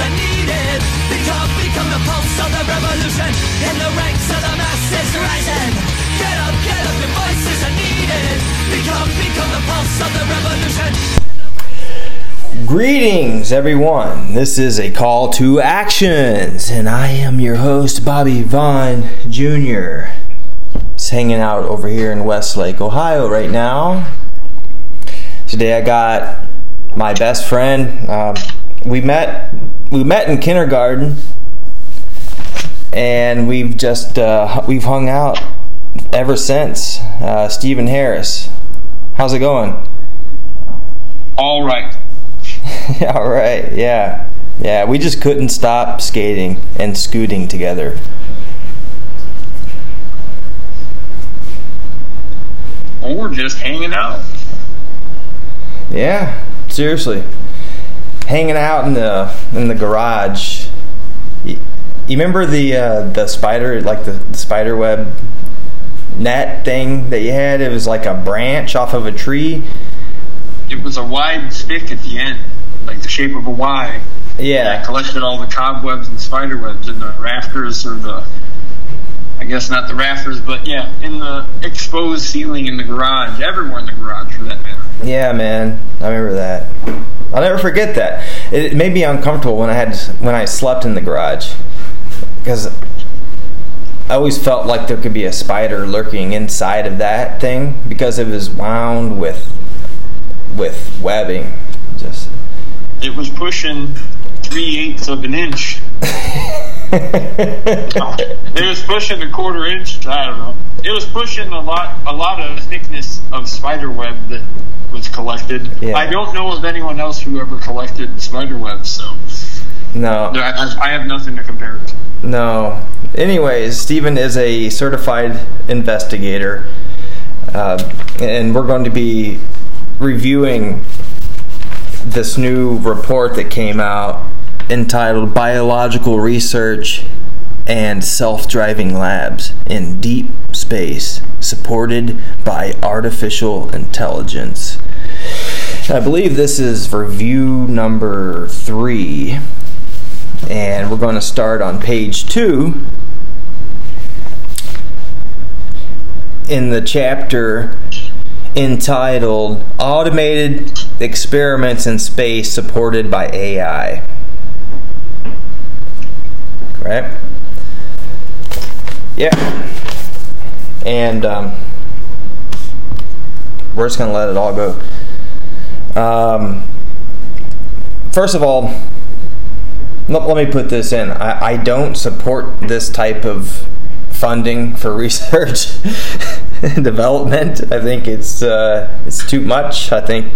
needed. Become, become the pulse of the revolution. In the ranks of the masses rising. Get up, get up, your voices are needed. Become, become the pulse of the revolution. Greetings, everyone. This is a call to actions, and I am your host, Bobby Vaughn Jr. Just hanging out over here in Westlake, Ohio, right now. Today, I got my best friend. Um, we met. We met in kindergarten, and we've just uh, we've hung out ever since. Uh, Stephen Harris, how's it going? All right. All right, yeah. Yeah, we just couldn't stop skating and scooting together. Or just hanging out. Yeah, seriously. Hanging out in the in the garage. You, you remember the uh, the spider like the, the spider web net thing that you had? It was like a branch off of a tree. It was a wide stick at the end, like the shape of a Y. Yeah. I collected all the cobwebs and spider webs in the rafters or the I guess not the rafters, but yeah, in the exposed ceiling in the garage, everywhere in the garage for that matter. Yeah, man, I remember that. I'll never forget that. It made me uncomfortable when I had when I slept in the garage because I always felt like there could be a spider lurking inside of that thing because it was wound with with webbing. Just It was pushing three eighths of an inch. It was pushing a quarter inch. I don't know. It was pushing a lot, a lot of thickness of spider web that was collected. Yeah. I don't know of anyone else who ever collected spider webs, so no, I, I have nothing to compare it to. no. Anyways, Stephen is a certified investigator, uh, and we're going to be reviewing this new report that came out entitled Biological Research and Self Driving Labs in Deep Space Supported by Artificial Intelligence. I believe this is review number three, and we're going to start on page two in the chapter entitled Automated Experiments in Space Supported by AI. Right? Yeah. And um, we're just going to let it all go. Um, first of all, let, me put this in. I, I don't support this type of funding for research and development. I think it's uh, it's too much. I think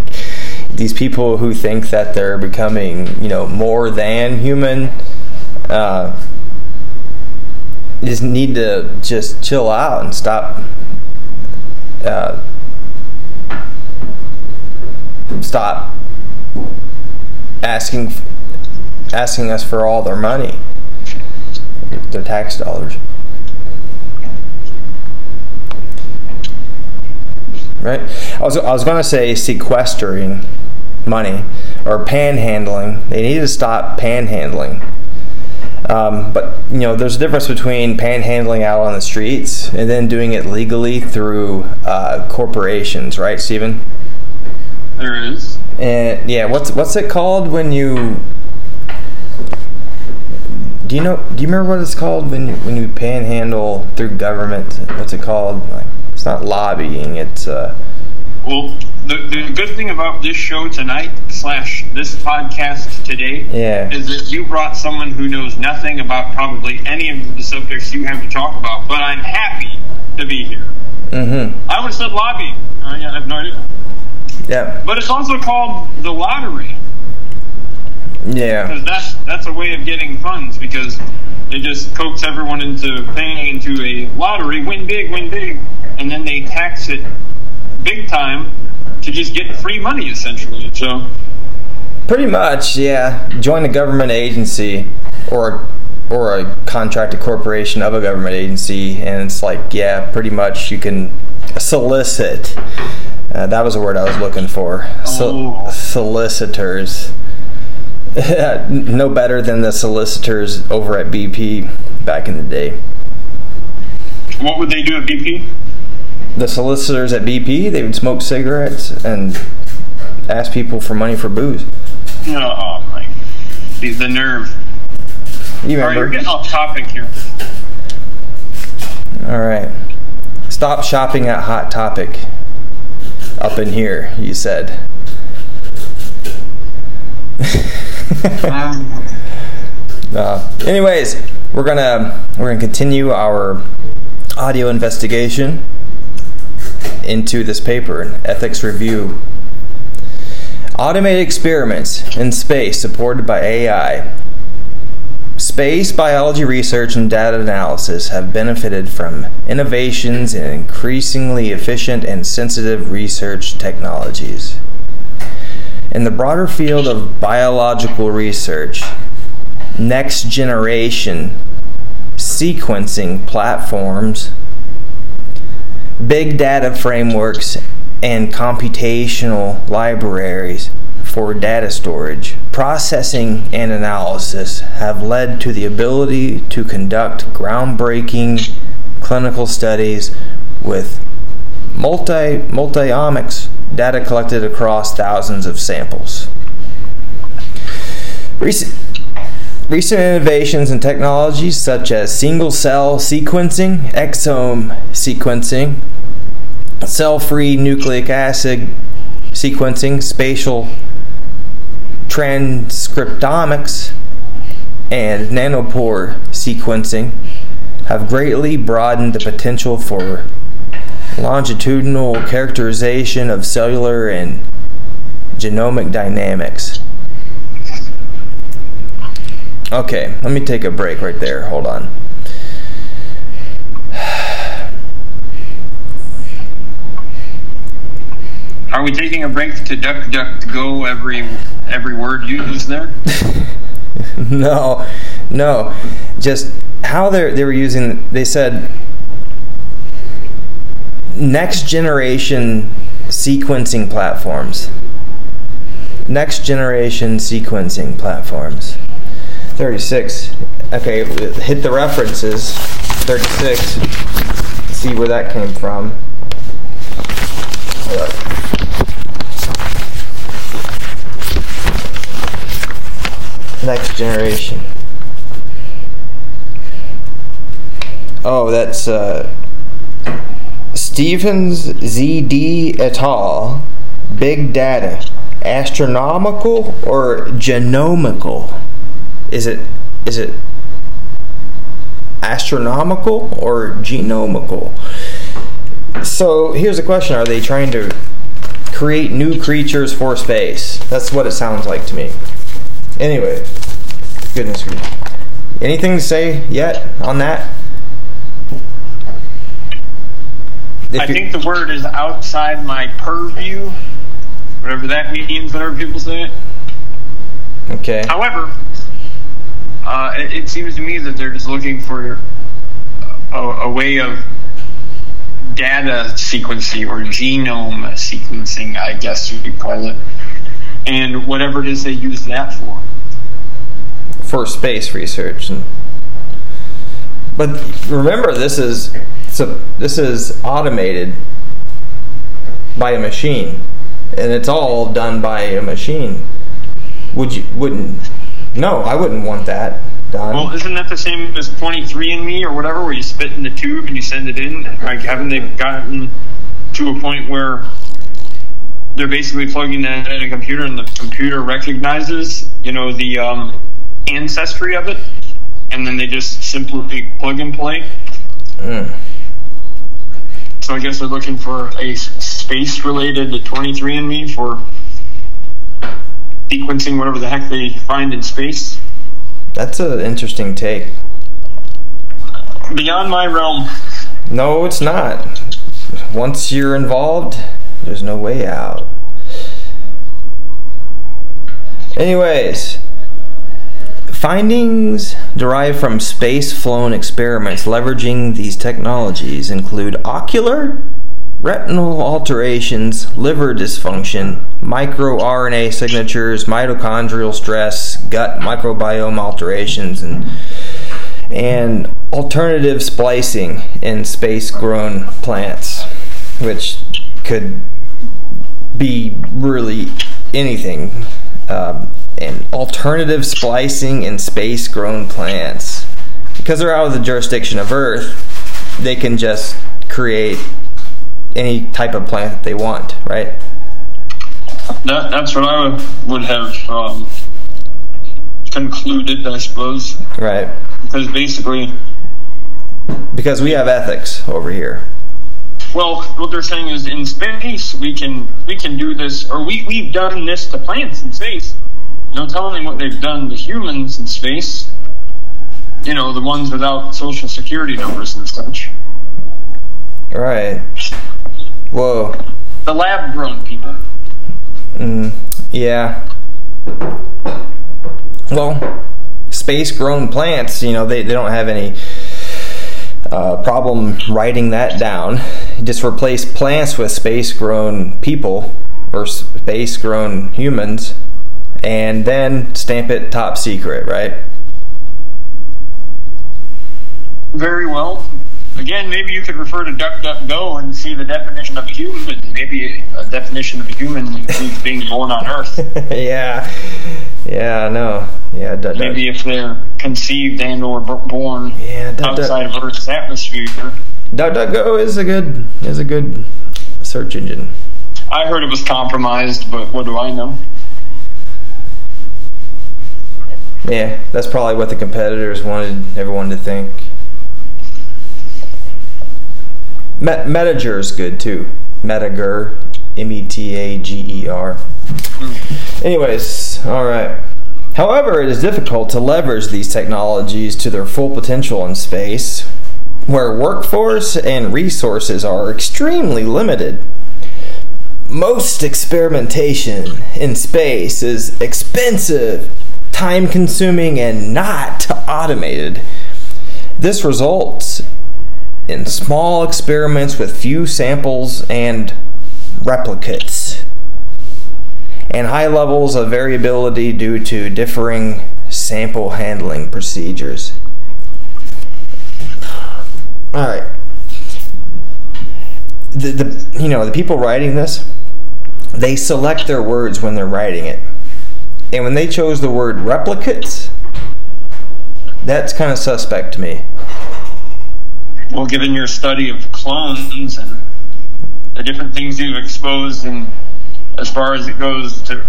these people who think that they're becoming, you know, more than human, uh, just need to just chill out and stop. Uh, stop asking asking us for all their money, their tax dollars. Right? I was, I was going to say sequestering money or panhandling. They need to stop panhandling. Um, but you know, there's a difference between panhandling out on the streets and then doing it legally through uh, corporations, right, Stephen? There is. And yeah, what's what's it called when you? Do you know? Do you remember what it's called when you, when you panhandle through government? What's it called? Like, it's not lobbying. It's uh, Well, the, the good thing about this show tonight slash this podcast today Yeah. is that you brought someone who knows nothing about probably any of the subjects you have to talk about. But I'm happy to be here. mm-hmm. I would have said lobbying. I have no idea. Yeah. But it's also called the lottery Yeah. because that's that's a way of getting funds because they just coax everyone into paying into a lottery, win big, win big, and then they tax it big time to just get free money essentially. So Pretty much, yeah. Join a government agency or or a contracted corporation of a government agency, and it's like, yeah, pretty much you can solicit. Uh, that was the word I was looking for. So, Oh. solicitors. no better than the solicitors over at BP back in the day. What would they do at BP? The solicitors at BP, they would smoke cigarettes and ask people for money for booze. Oh my, the, the nerve. You All right, remember? getting off topic here. All right. Stop shopping at Hot Topic. Up in here, you said. Uh, anyways, we're gonna we're gonna continue our audio investigation into this paper, an Ethics Review. Automated experiments in space supported by AI. Space biology research and data analysis have benefited from innovations in increasingly efficient and sensitive research technologies. In the broader field of biological research, next generation sequencing platforms, big data frameworks, and computational libraries for data storage, processing, and analysis have led to the ability to conduct groundbreaking clinical studies with multi multiomics data collected across thousands of samples. Recent, recent innovations in technologies such as single cell sequencing, exome sequencing, cell free nucleic acid sequencing, spatial transcriptomics, and nanopore sequencing have greatly broadened the potential for longitudinal characterization of cellular and genomic dynamics. Okay, let me take a break right there. Hold on. are we taking a break to duck, duck, go every every word you used there? no, no. Just how they they were using. They said next generation sequencing platforms. Next generation sequencing platforms. Thirty six. Okay, hit the references. Thirty six. See where that came from. Hold up. Next generation. Oh, that's uh, Stephens ZD et al. Big data. Astronomical or genomical? Is it is it astronomical or genomical? So here's a question: Are they trying to create new creatures for space? That's what it sounds like to me. Anyway, goodness me. Anything to say yet on that? If I think the word is outside my purview, whatever that means. Whenever people say it. Okay. However, uh, it, it seems to me that they're just looking for a, a way of data sequencing or genome sequencing, I guess you could call it, and whatever it is they use that for. For space research. And, but remember, this is so this is automated by a machine, and it's all done by a machine. Would you? Wouldn't? No, I wouldn't want that done. Well, isn't that the same as 23andMe or whatever, where you spit in the tube and you send it in? Like, haven't they gotten to a point where they're basically plugging that in a computer and the computer recognizes, you know, the um, ancestry of it, and then they just simply plug and play? Mm. So I guess they're looking for a space related to 23andMe for sequencing whatever the heck they find in space. That's an interesting take. Beyond my realm. No, it's not. Once you're involved, there's no way out. Anyways, findings derived from space flown experiments leveraging these technologies include ocular retinal alterations, liver dysfunction, microRNA signatures, mitochondrial stress, gut microbiome alterations, and and alternative splicing in space grown plants, which could be really anything. Um, and alternative splicing in space grown plants. Because they're out of the jurisdiction of Earth, they can just create any type of plant that they want, right? That, that's what I would, would have um, concluded, I suppose. Right. Because basically, Because we have ethics over here. well, what they're saying is in space we can we can do this, or we we've done this to plants in space. No telling what they've done to humans in space. You know, the ones without social security numbers and such. Right. Whoa. The lab grown people. Mm, yeah. Well, space grown plants, you know, they, they don't have any uh, problem writing that down. Just replace plants with space grown people or space grown humans and then stamp it top secret, right? Very well. Again, maybe you could refer to DuckDuckGo and see the definition of a human. Maybe a definition of a human is being born on Earth. yeah. Yeah, no. Yeah, duh. Maybe if they're conceived and or b- born Yeah, outside of Earth's atmosphere. DuckDuckGo is a good is a good search engine. I heard it was compromised, but what do I know? Yeah, that's probably what the competitors wanted everyone to think. Met- Metager is good too. Metager, M E T A G E R. Anyways, all right. However, it is difficult to leverage these technologies to their full potential in space, where workforce and resources are extremely limited. Most experimentation in space is expensive, time consuming, and not automated. This results in small experiments with few samples and replicates, and high levels of variability due to differing sample handling procedures. All right. The, the you know the people writing this, they select their words when they're writing it, and when they chose the word replicates, that's kind of suspect to me. Well, given your study of clones and the different things you've exposed, and as far as it goes to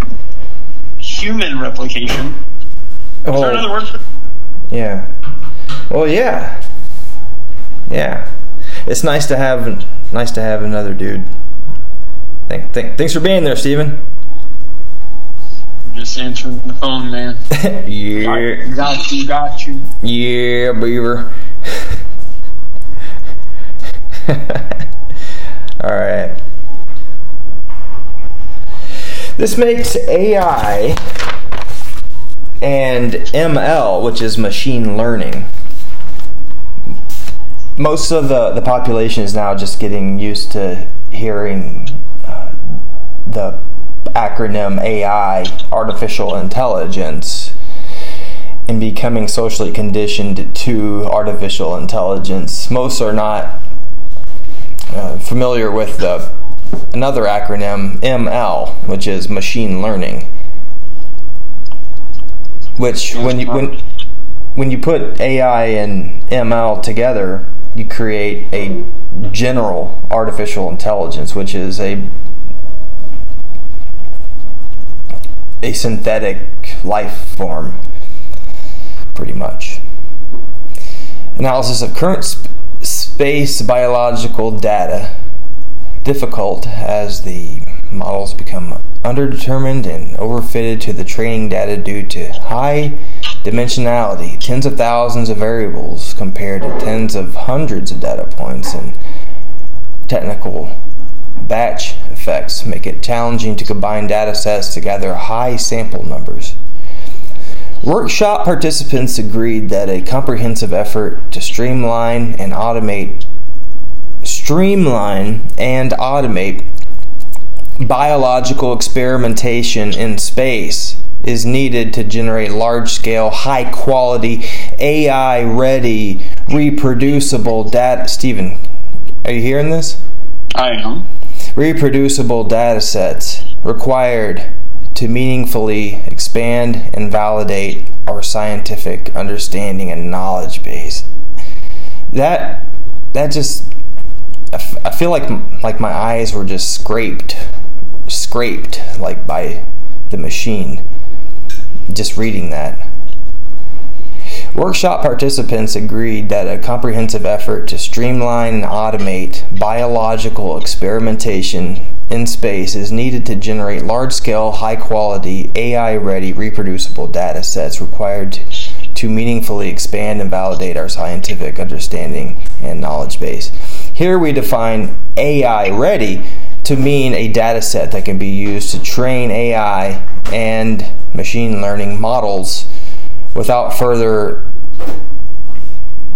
human replication, is there Oh. another word for Yeah. Well, yeah. Yeah. It's nice to have nice to have another dude. Thank, thank, thanks for being there, Steven. Just answering the phone, man. yeah. Got you, got you. Yeah, beaver. All right. This makes AI and ML, which is machine learning. Most of the, the population is now just getting used to hearing uh, the acronym AI, artificial intelligence, and becoming socially conditioned to artificial intelligence. Most are not uh, familiar with the another acronym ML, which is machine learning. Which when you when when you put AI and ML together, you create a general artificial intelligence, which is a a synthetic life form, pretty much. Analysis of current sp- space biological data difficult as the models become underdetermined and overfitted to the training data due to high dimensionality, tens of thousands of variables compared to tens of hundreds of data points, and technical batch make it challenging to combine data sets to gather high sample numbers. Workshop participants agreed that a comprehensive effort to streamline and automate streamline and automate biological experimentation in space is needed to generate large scale, high quality, AI ready, reproducible data. Stephen, are you hearing this? I am. Reproducible data sets required to meaningfully expand and validate our scientific understanding and knowledge base. That that just I, f- I feel like like my eyes were just scraped scraped like by the machine just reading that. Workshop participants agreed that a comprehensive effort to streamline and automate biological experimentation in space is needed to generate large scale, high quality, AI ready, reproducible data sets required to meaningfully expand and validate our scientific understanding and knowledge base. Here we define AI ready to mean a data set that can be used to train AI and machine learning models without further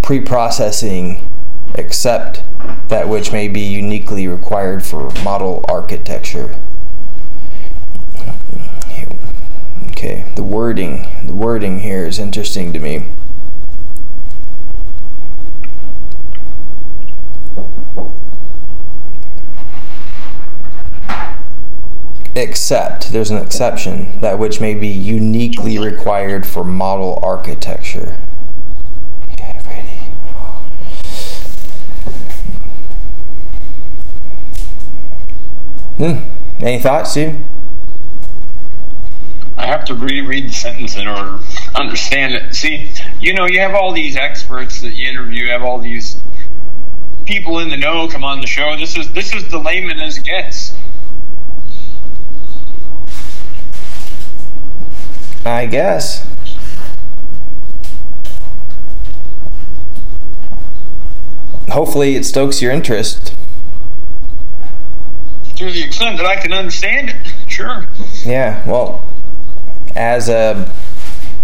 pre processing except that which may be uniquely required for model architecture. Okay, the wording, the wording here is interesting to me. Except there's an exception that which may be uniquely required for model architecture. Ready. Hmm. Any thoughts, Steve? I have to reread the sentence in order to understand it. See, you know, you have all these experts that you interview, you have all these people in the know come on the show. This is this is the layman as it gets. I guess. Hopefully, it stokes your interest. To the extent that I can understand it, sure. Yeah, well, as a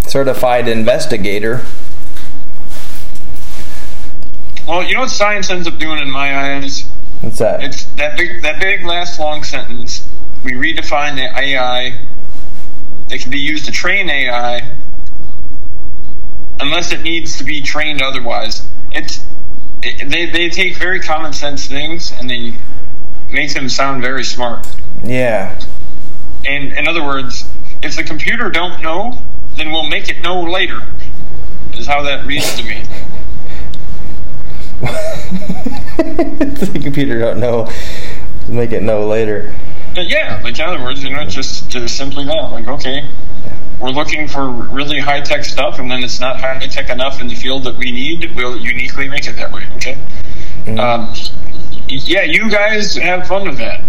certified investigator, Well, you know what science ends up doing in my eyes? what's that? It's that big that big last long sentence. We redefine the AI that can be used to train AI unless it needs to be trained otherwise. It's it, they they take very common sense things and they make them sound very smart. yeah. And in other words, if the computer don't know, then we'll make it know later. Is how that reads to me. the computer don't know. Make it know later. But yeah, like in other words, you know, just just simply that. Like, okay, we're looking for really high tech stuff, and when it's not high tech enough in the field that we need, we'll uniquely make it that way. Okay. Um, yeah, you guys have fun with that.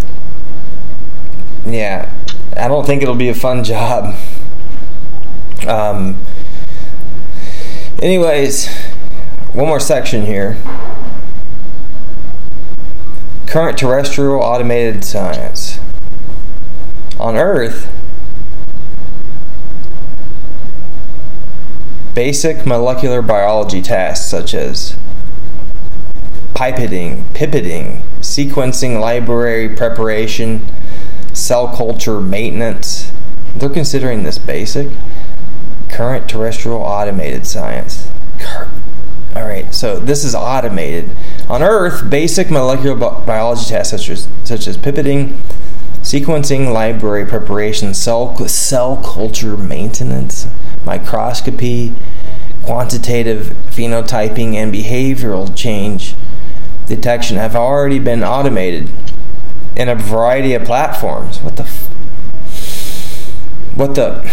Yeah, I don't think it'll be a fun job. Um, anyways, one more section here. Current terrestrial automated science. On Earth, basic molecular biology tasks such as pipetting, pipetting, sequencing library preparation, cell culture maintenance. They're considering this basic. Current terrestrial automated science. All right, so this is automated. On Earth, basic molecular bi- biology tasks such as, such as pipetting, sequencing, library preparation, cell cell culture maintenance, microscopy, quantitative phenotyping, and behavioral change detection have already been automated in a variety of platforms. What the? F- what the?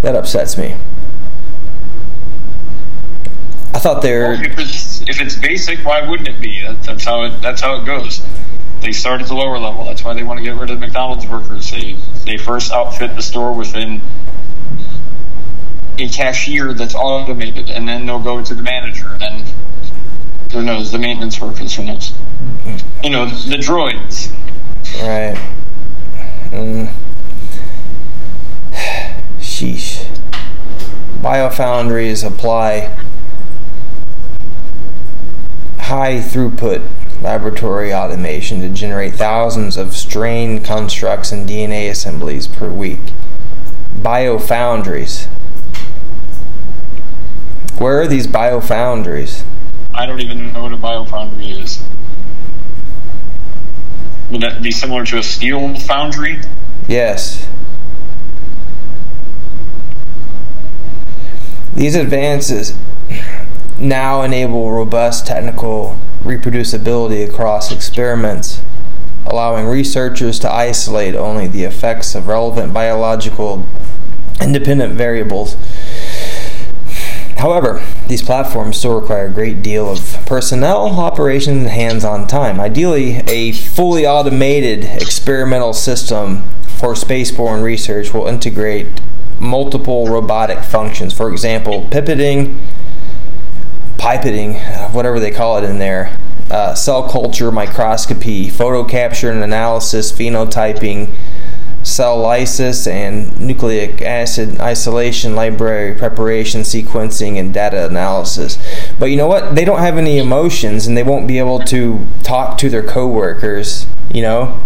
That upsets me. I thought they were. If it's if it's basic, why wouldn't it be? That, that's how it that's how it goes. They start at the lower level. That's why they want to get rid of McDonald's workers. They they first outfit the store within a cashier that's automated, and then they'll go to the manager, and then who knows the maintenance workers, who knows? You know the droids. Right. Mm. Sheesh. Biofoundries apply high throughput laboratory automation to generate thousands of strain constructs and DNA assemblies per week. Biofoundries. Where are these biofoundries? I don't even know what a biofoundry is. Would that be similar to a steel foundry? Yes. These advances now enable robust technical reproducibility across experiments, allowing researchers to isolate only the effects of relevant biological independent variables. However, these platforms still require a great deal of personnel, operation, and hands on time. Ideally, a fully automated experimental system for spaceborne research will integrate multiple robotic functions. For example, pipetting, pipetting, whatever they call it in there, uh, cell culture, microscopy, photo capture and analysis, phenotyping, cell lysis, and nucleic acid isolation, library preparation, sequencing, and data analysis. But you know what? They don't have any emotions, and they won't be able to talk to their coworkers. You know,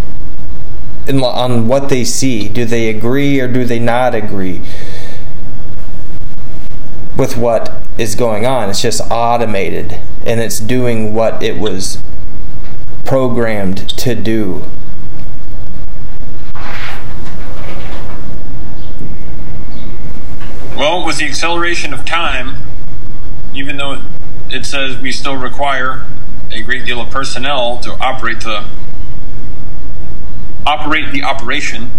on what they see. Do they agree or do they not agree with what is going on? It's just automated, and it's doing what it was programmed to do. Well, with the acceleration of time, even though it says we still require a great deal of personnel to operate the operate the operation,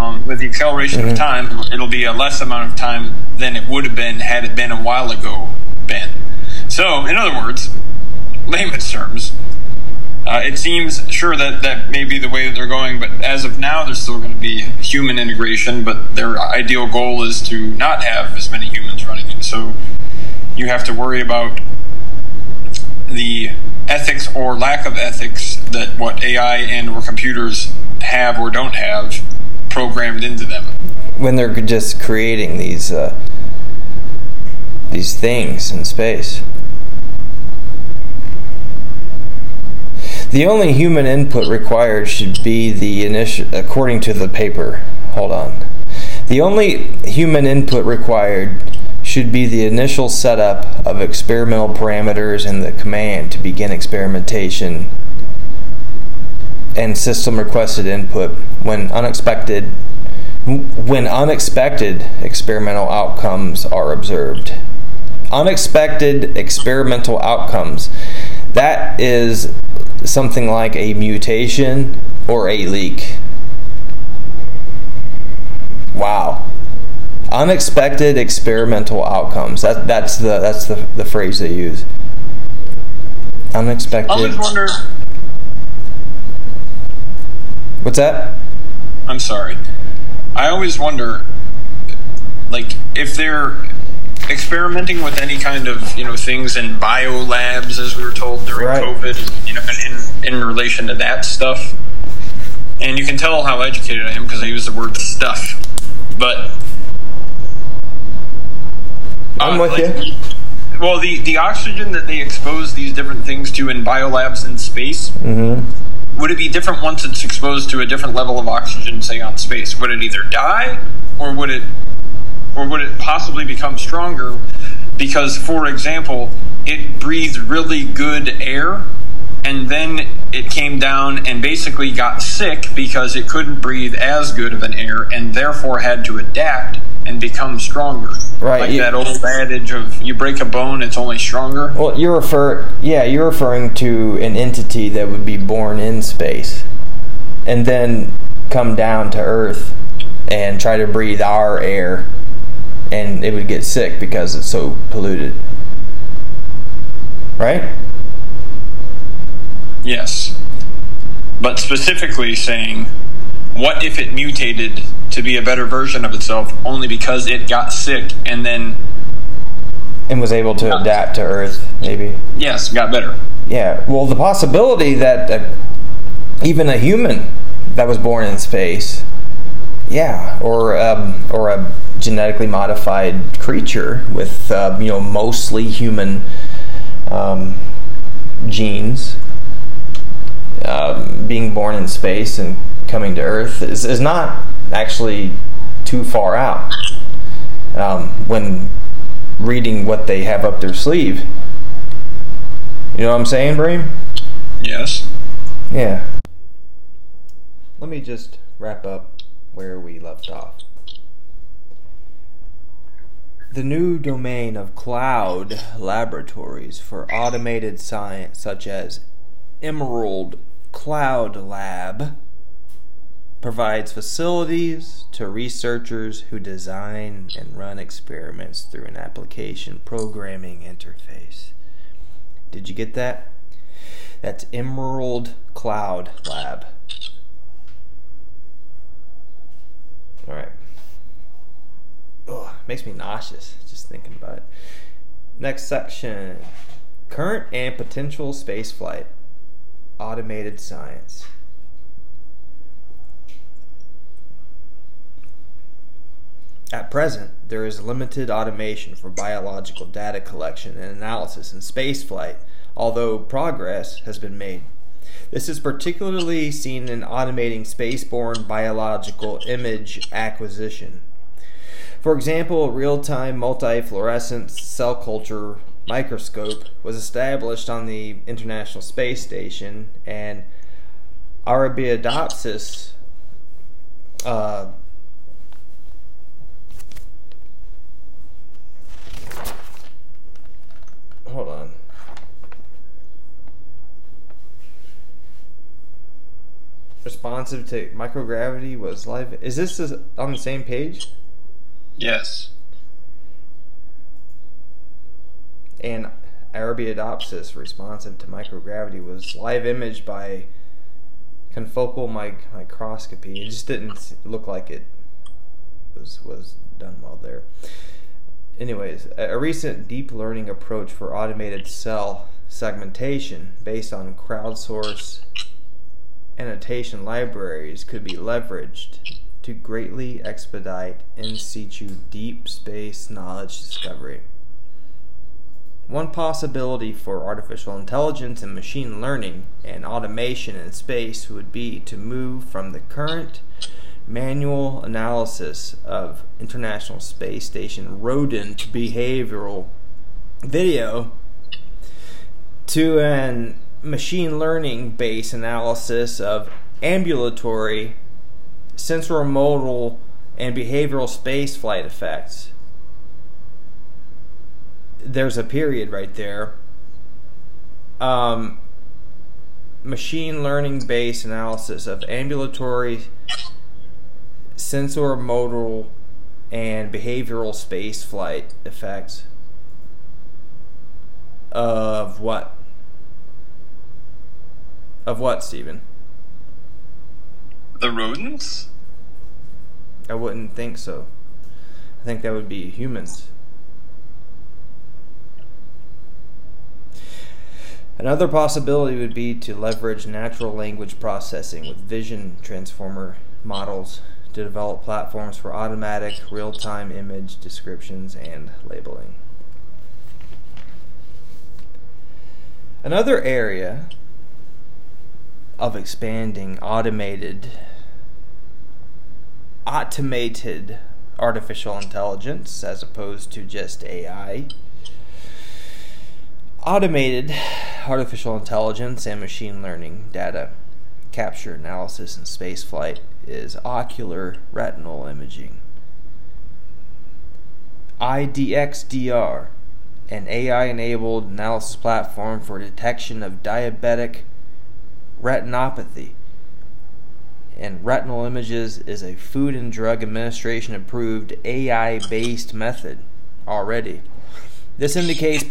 um, with the acceleration Mhm. of time, it'll be a less amount of time than it would have been had it been a while ago. Ben. So, in other words, layman's terms, uh, it seems sure that that may be the way that they're going, but as of now, there's still going to be human integration. But their ideal goal is to not have as many humans running it. So you have to worry about the ethics or lack of ethics that what AI and or computers have or don't have programmed into them. when they're just creating these uh, these things in space. The only human input required should be the initial, according to the paper. Hold on. The only human input required should be the initial setup of experimental parameters and the command to begin experimentation and system requested input when unexpected when unexpected experimental outcomes are observed. Unexpected experimental outcomes. That is something like a mutation or a leak. Wow. Unexpected experimental outcomes. That that's the that's the, the phrase they use. Unexpected. I always wonder. What's that? I'm sorry. I always wonder, like, if they're experimenting with any kind of you know things in bio labs, as we were told during Right. COVID, you know, in in relation to that stuff. And you can tell how educated I am because I use the word stuff. But I'm with like, you. Well, the the oxygen that they expose these different things to in biolabs in space Mm-hmm. Would it be different once it's exposed to a different level of oxygen, say on space? Would it either die, or would it, or would it possibly become stronger? Because, for example, it breathed really good air, and then it came down and basically got sick because it couldn't breathe as good of an air, and therefore had to adapt and become stronger. Right, like you- that old adage of "you break a bone, it's only stronger." Well, you're refer yeah, you're referring to an entity that would be born in space and then come down to Earth and try to breathe our air and it would get sick because it's so polluted. Right? Yes. But specifically saying, what if it mutated to be a better version of itself only because it got sick and then, And was able to adapt to Earth, maybe. yes, got better? Yeah. Well, the possibility that uh, even a human that was born in space, yeah, or um, or a genetically modified creature with uh, you know mostly human um, genes, um, being born in space and coming to Earth is, is not actually too far out um, when reading what they have up their sleeve. You know what I'm saying, Breem? Yes. Yeah. Let me just wrap up where we left off. The new domain of cloud laboratories for automated science, such as Emerald Cloud Lab, provides facilities to researchers who design and run experiments through an application programming interface. Did you get that? That's Emerald Cloud Lab. All right. Oh, makes me nauseous just thinking about it. Next section current and potential spaceflight, automated science. At present, there is limited automation for biological data collection and analysis in spaceflight, although progress has been made. This is particularly seen in automating spaceborne biological image acquisition. For example, a real time multifluorescence cell culture microscope was established on the International Space Station, and Arabidopsis uh, hold on. Responsive to microgravity was live. Is this on the same page? Yes. And Arabidopsis, responsive to microgravity, was live imaged by confocal mic- microscopy. It just didn't look like it was was done well there. Anyways, a recent deep learning approach for automated cell segmentation based on crowdsource annotation libraries could be leveraged to greatly expedite in situ deep space knowledge discovery. One possibility for artificial intelligence and machine learning and automation in space would be to move from the current manual analysis of International Space Station rodent behavioral video to an machine learning based analysis of ambulatory sensorimotor and behavioral space flight effects. There's a period right there. Um, machine learning based analysis of ambulatory sensor modal and behavioral space flight effects of what? Of what, Stephen? The rodents? I wouldn't think so. I think that would be humans. Another possibility would be to leverage natural language processing with vision transformer models to develop platforms for automatic real time image descriptions and labeling. Another area of expanding automated automated artificial intelligence as opposed to just AI. Automated artificial intelligence and machine learning data capture analysis in spaceflight is ocular retinal imaging. IDx-DR, an AI enabled analysis platform for detection of diabetic retinopathy. And retinal images is a Food and Drug Administration approved AI based method already. This indicates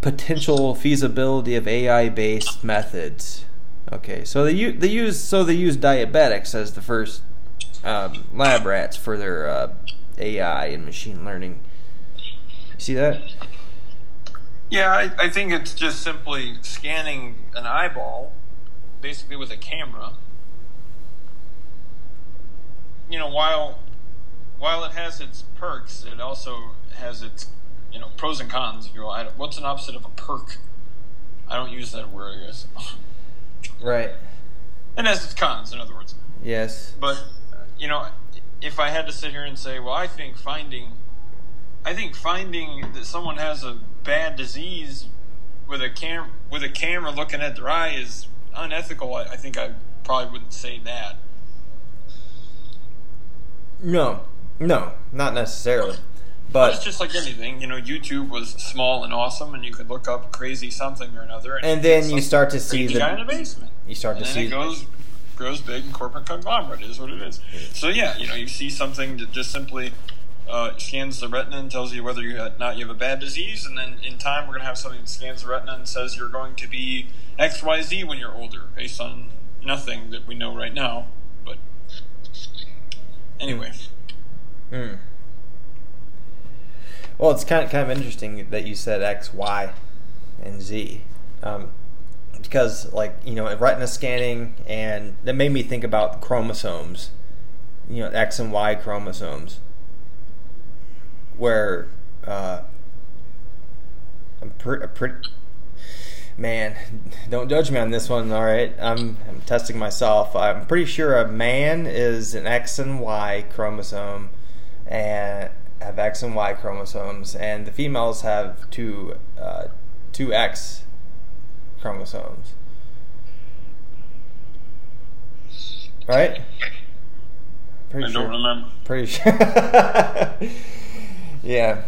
potential feasibility of AI based methods Okay, so they use, they use so they use diabetics as the first um, lab rats for their uh, AI and machine learning. You see that? Yeah, I, I think it's just simply scanning an eyeball, basically with a camera. You know, while while it has its perks, it also has its you know pros and cons. If you will, what's an opposite of a perk? I don't use that word, I guess. Right. And as its cons, in other words. Yes. But you know, if I had to sit here and say, well, I think finding, I think finding that someone has a bad disease with a cam with a camera looking at their eye is unethical. I, I think I probably wouldn't say that. No. No, not necessarily. But But it's just like anything, you know. YouTube was small and awesome, and you could look up crazy something or another, And you then you start to see the- guy in the basement. you start and to see it goes grows big and corporate conglomerate is what it is. So yeah, you know, you see something that just simply uh, scans the retina and tells you whether you have, not you have a bad disease, and then in time we're going to have something that scans the retina and says you're going to be X Y Z when you're older, based on nothing that we know right now. But anyway, Hmm. Well, it's kind of kind of interesting that you said X, Y, and Z, um, because like you know retina scanning, and that made me think about chromosomes, you know X and Y chromosomes, where uh, I'm pretty. Pre- Man, don't judge me on this one. All right, I'm, I'm testing myself. I'm pretty sure a man is an X and Y chromosome, and have X and Y chromosomes, and the females have two uh, two X chromosomes. Right? Pretty I sure. don't remember. Pretty sure. yeah.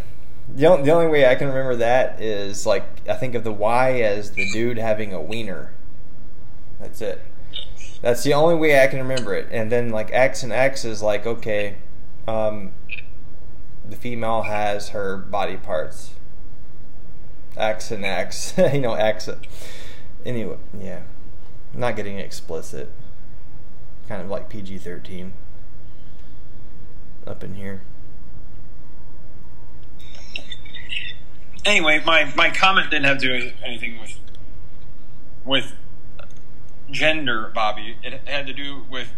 The only, the only way I can remember that is like I think of the Y as the dude having a wiener. That's it. That's the only way I can remember it. And then like X and X is like okay, um, the female has her body parts. X and X, you know X. Anyway, yeah, not getting explicit. Kind of like PG thirteen up in here. Anyway, my, my comment didn't have to do anything with with gender, Bobby. It had to do with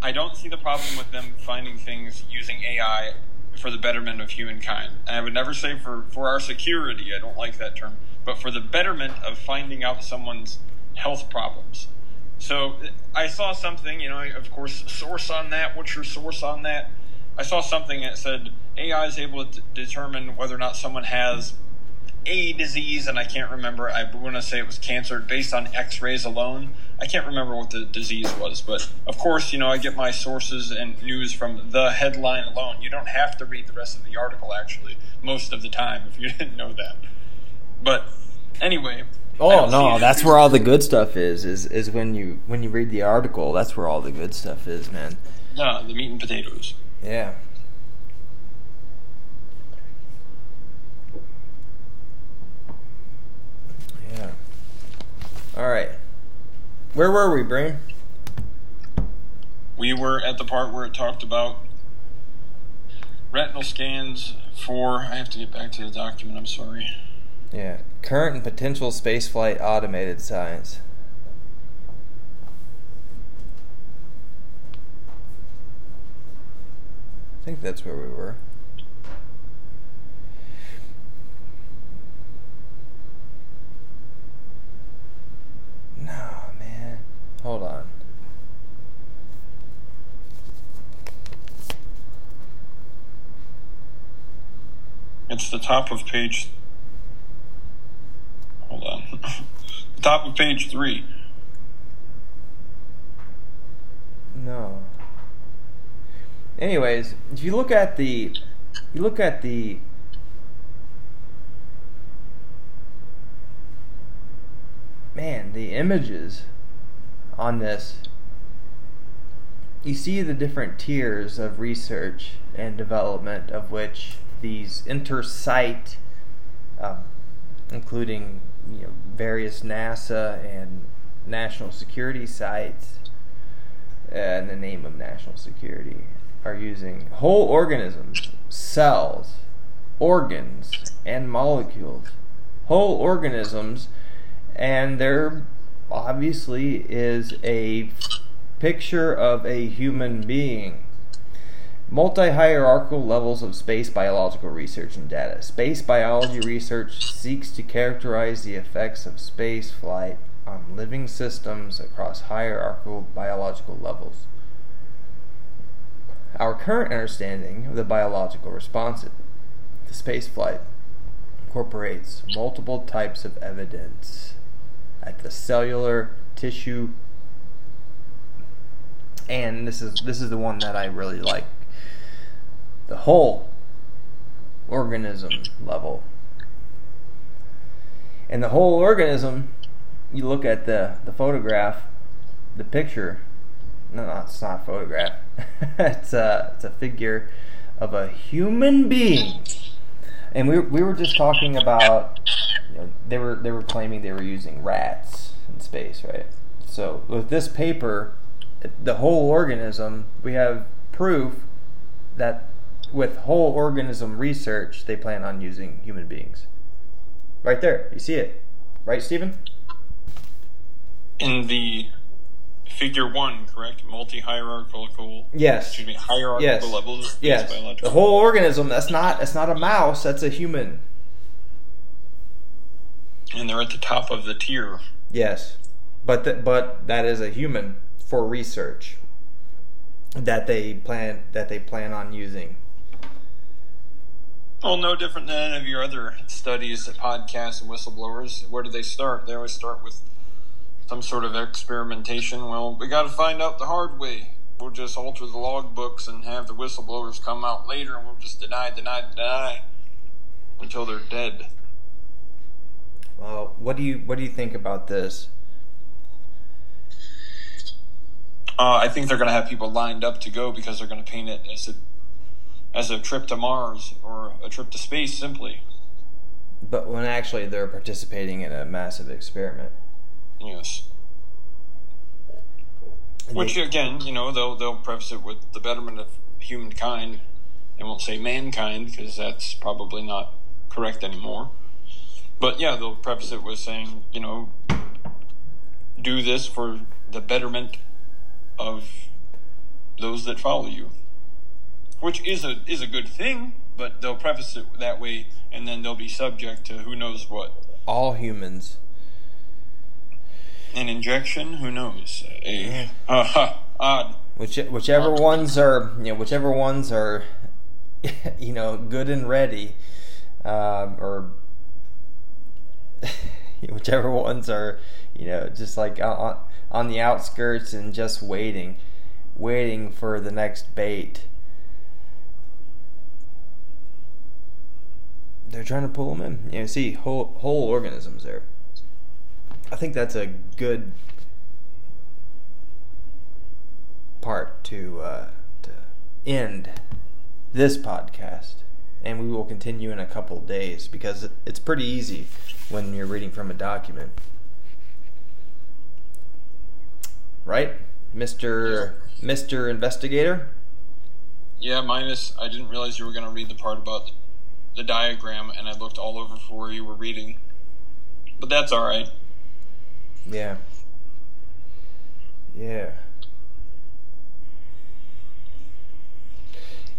I don't see the problem with them finding things using AI for the betterment of humankind. And I would never say for, for our security, I don't like that term, but for the betterment of finding out someone's health problems. So I saw something, you know, of course, source on that. What's your source on that? I saw something that said AI is able to determine whether or not someone has a disease, and I can't remember. I want to say it was cancer based on X-rays alone. I can't remember what the disease was, but of course, you know, I get my sources and news from the headline alone. You don't have to read the rest of the article, actually, most of the time, if you didn't know that. But anyway. Oh no, that's where all the good stuff is. Is is when you when you read the article. That's where all the good stuff is, man. Yeah, the meat and potatoes. Yeah. Yeah. All right. Where were we, Brain? We were at the part where it talked about retinal scans for. I have to get back to the document. I'm sorry. Yeah. Current and potential spaceflight automated science. I think that's where we were. No, man. Hold on. It's the top of page. Hold on. the top of page three. No. Anyways, if you look at the, you look at the. Man, the images on this. You see the different tiers of research and development of which these intersite, um, including you know various NASA and national security sites, uh, in the name of national security are using whole organisms, cells, organs, and molecules. Whole organisms, and there obviously is a picture of a human being. Multi hierarchical levels of space biological research and data. Space biology research seeks to characterize the effects of space flight on living systems across hierarchical biological levels. Our current understanding of the biological response to space flight incorporates multiple types of evidence at the cellular tissue. And this is this is the one that I really like. The whole organism level. And the whole organism you look at the the photograph the picture no, no it's not a photograph. It's a it's a figure of a human being. And we, we were just talking about they were they were claiming they were using rats in space right so with this paper the whole organism we have proof that with whole organism research they plan on using human beings right there you see it right stephen In the figure one, correct? Multi hierarchical. Yes. Excuse me, hierarchical Yes. levels of yes biological. the whole organism that's not that's not a mouse that's a human and they're at the top of the tier. Yes, but th- but that is a human for research that they plan that they plan on using. Well, no different than any of your other studies, podcasts, and whistleblowers. Where do they start? They always start with some sort of experimentation. Well, we got to find out the hard way. We'll just alter the logbooks and have the whistleblowers come out later, and we'll just deny, deny, deny until they're dead. Well, what do you what do you think about this? Uh, I think they're going to have people lined up to go because they're going to paint it as a as a trip to Mars or a trip to space, simply. But when actually they're participating in a massive experiment. Yes. Which again, you know, they'll they'll preface it with the betterment of humankind. They won't say mankind because that's probably not correct anymore. But yeah, they'll preface it with saying, you know, do this for the betterment of those that follow you, which is a is a good thing. But they'll preface it that way, and then they'll be subject to who knows what. all humans. An injection? Who knows? A uh, odd. Which, whichever ones are, you know, whichever ones are, you know, good and ready, um, or whichever ones are, you know, just like on, on the outskirts and just waiting, waiting for the next bait. They're trying to pull them in. You know, see whole whole organisms there. I think that's a good part to uh, to end this podcast, and we will continue in a couple days because it's pretty easy when you're reading from a document, right, Mister Mister Investigator? Yeah, minus I didn't realize you were going to read the part about the, the diagram, and I looked all over for where you were reading. But that's all right. Yeah. Yeah.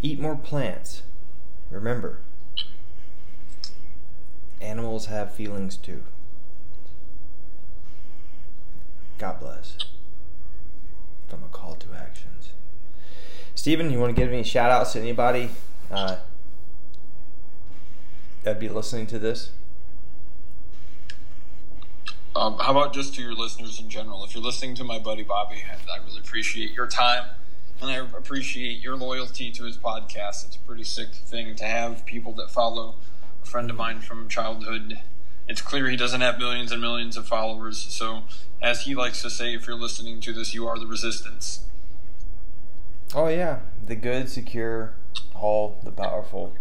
Eat more plants. Remember, animals have feelings too. God bless. From a call to actions. Steven, you want to give any shout outs to anybody uh, that'd be listening to this? Um, how about just to your listeners in general? If you're listening to my buddy Bobby, I I really appreciate your time, and I appreciate your loyalty to his podcast. It's a pretty sick thing to have people that follow a friend of mine from childhood. It's clear he doesn't have millions and millions of followers, so as he likes to say, if you're listening to this, you are the resistance. Oh yeah, the good, secure, whole, the powerful.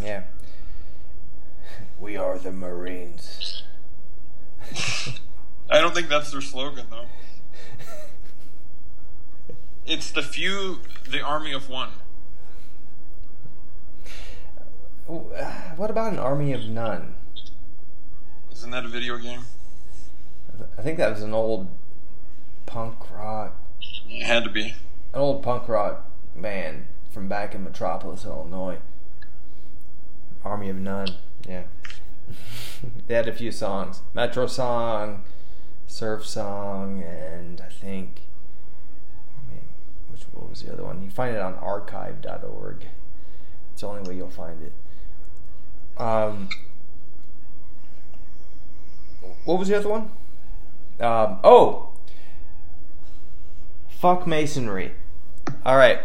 Yeah. We are the Marines. I don't think that's their slogan, though. It's the few, the army of one. What about an army of none? Isn't that a video game? I think that was an old punk rock. It had to be. an old punk rock band from back in Metropolis, Illinois. Army of None. Yeah. they had a few songs. Metro Song, Surf Song, and I think was the other one? You find it on archive.org. It's the only way you'll find it. Um, what was the other one? Um, oh, fuck masonry. All right,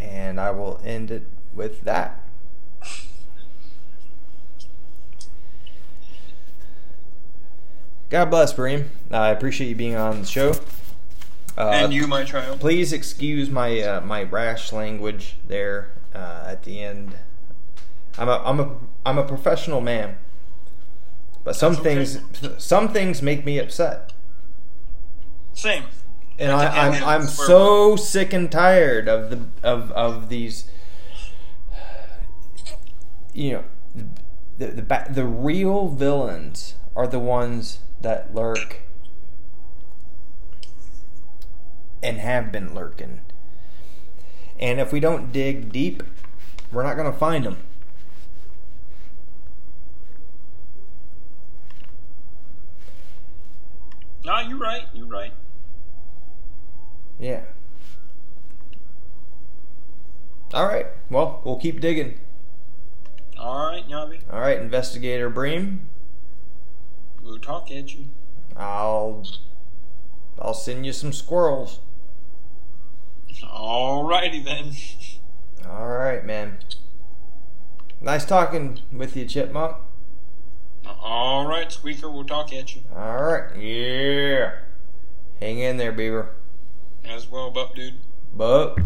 and I will end it with that. God bless, Breem. I appreciate you being on the show. Uh, and you, my child. Please excuse my uh, my rash language there uh, at the end. I'm a I'm a I'm a professional man, but some That's okay. things some things make me upset, Same. and I, I'm I'm so sick and tired of the of of these. You know, the the ba- the real villains are the ones that lurk and have been lurking. And if we don't dig deep, we're not going to find them. No, you're right. You're right. Yeah. All right. Well, we'll keep digging. All right, Yavi. All right, Investigator Breem. We'll talk at you. I'll I'll send you some squirrels. All righty then. All right, man. Nice talking with you, Chipmunk. All right, Squeaker. We'll talk at you All right. Yeah. Hang in there, Beaver. as well, Bup Dude. But